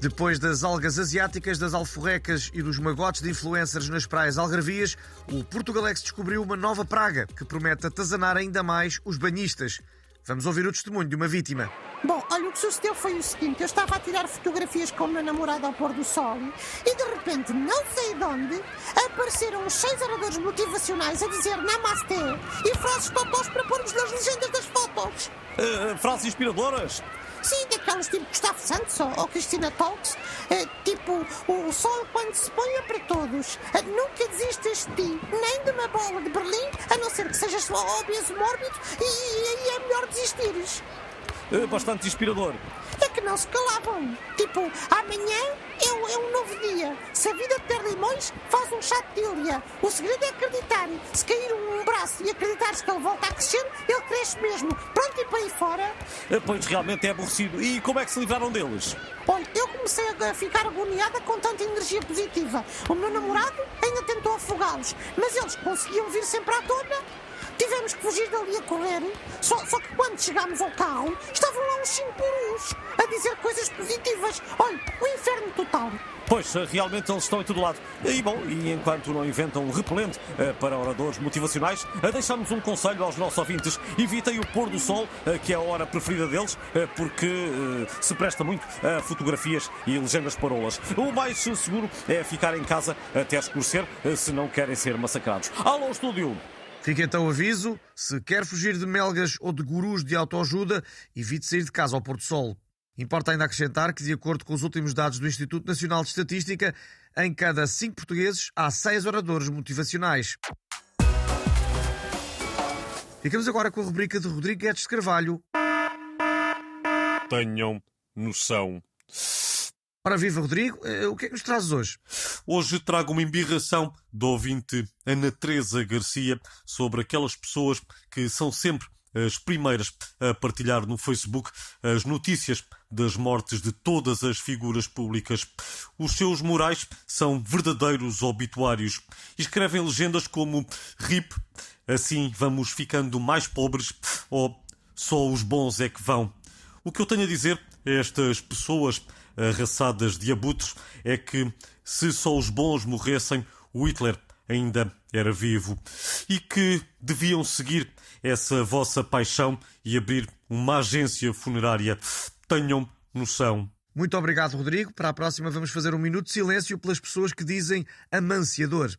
Depois das algas asiáticas, das alforrecas e dos magotes de influencers nas praias algarvias, o Portugalex descobriu uma nova praga que promete atazanar ainda mais os banhistas. Vamos ouvir o testemunho de uma vítima. Bom, olha, o que sucedeu foi o seguinte: eu estava a tirar fotografias com o meu namorado ao pôr do sol e de repente, não sei de onde, apareceram os seis oradores motivacionais a dizer Namastê e frases totós para pormos nas legendas das fotos. Uh, frases inspiradoras? Sim, daqueles tipo Gustavo Santos ou, ou Cristina Talks. Uh, tipo, o sol quando se põe é para todos. Uh, nunca desistas de ti, nem de uma bola de Berlim, a não ser que sejas só obeso mórbido e aí é melhor desistires. Uh, bastante inspirador. É que não se calavam. Tipo, amanhã é, um, é um novo dia. Se a vida te der limões, faz um chá de tília. O segredo é acreditar. Se cair um braço e acreditares que ele volta a crescer, ele cresce mesmo. Pronto, e para aí fora. Pois realmente é aborrecido. E como é que se livraram deles? Olha, eu comecei a ficar agoniada com tanta energia positiva. O meu namorado ainda tentou afogá-los, mas eles conseguiam vir sempre à tona. Tivemos que fugir dali a correr. Só, só que quando chegámos ao carro, estavam lá uns cinco perus a dizer coisas positivas. Olha, o inferno total. Pois, realmente eles estão em todo lado. E bom, e enquanto não inventam um repelente uh, para oradores motivacionais, uh, deixamos um conselho aos nossos ouvintes. Evitem o pôr do sol, que é a hora preferida deles, porque se presta muito a fotografias e legendas parolas. O mais seguro é ficar em casa até escurecer, se não querem ser massacrados. Alô, estúdio! Fica então o aviso: se quer fugir de melgas ou de gurus de autoajuda, evite sair de casa ao pôr do sol. Importa ainda acrescentar que, de acordo com os últimos dados do Instituto Nacional de Estatística, em cada cinco portugueses há seis oradores motivacionais. Ficamos agora com a rubrica de Rodrigo Guedes de Carvalho. Tenham noção. Ora viva, Rodrigo, eh, o que é que nos trazes hoje? Hoje trago uma embirração do ouvinte Ana Teresa Garcia sobre aquelas pessoas que são sempre as primeiras a partilhar no Facebook as notícias das mortes de todas as figuras públicas. Os seus murais são verdadeiros obituários. Escrevem legendas como RIP, assim vamos ficando mais pobres ou só os bons é que vão. O que eu tenho a dizer a estas pessoas arraçadas de abutres é que se só os bons morressem, o Hitler ainda era vivo e que deviam seguir essa vossa paixão e abrir uma agência funerária. Tenham noção. Muito obrigado, Rodrigo. Para a próxima, vamos fazer um minuto de silêncio pelas pessoas que dizem amanciador.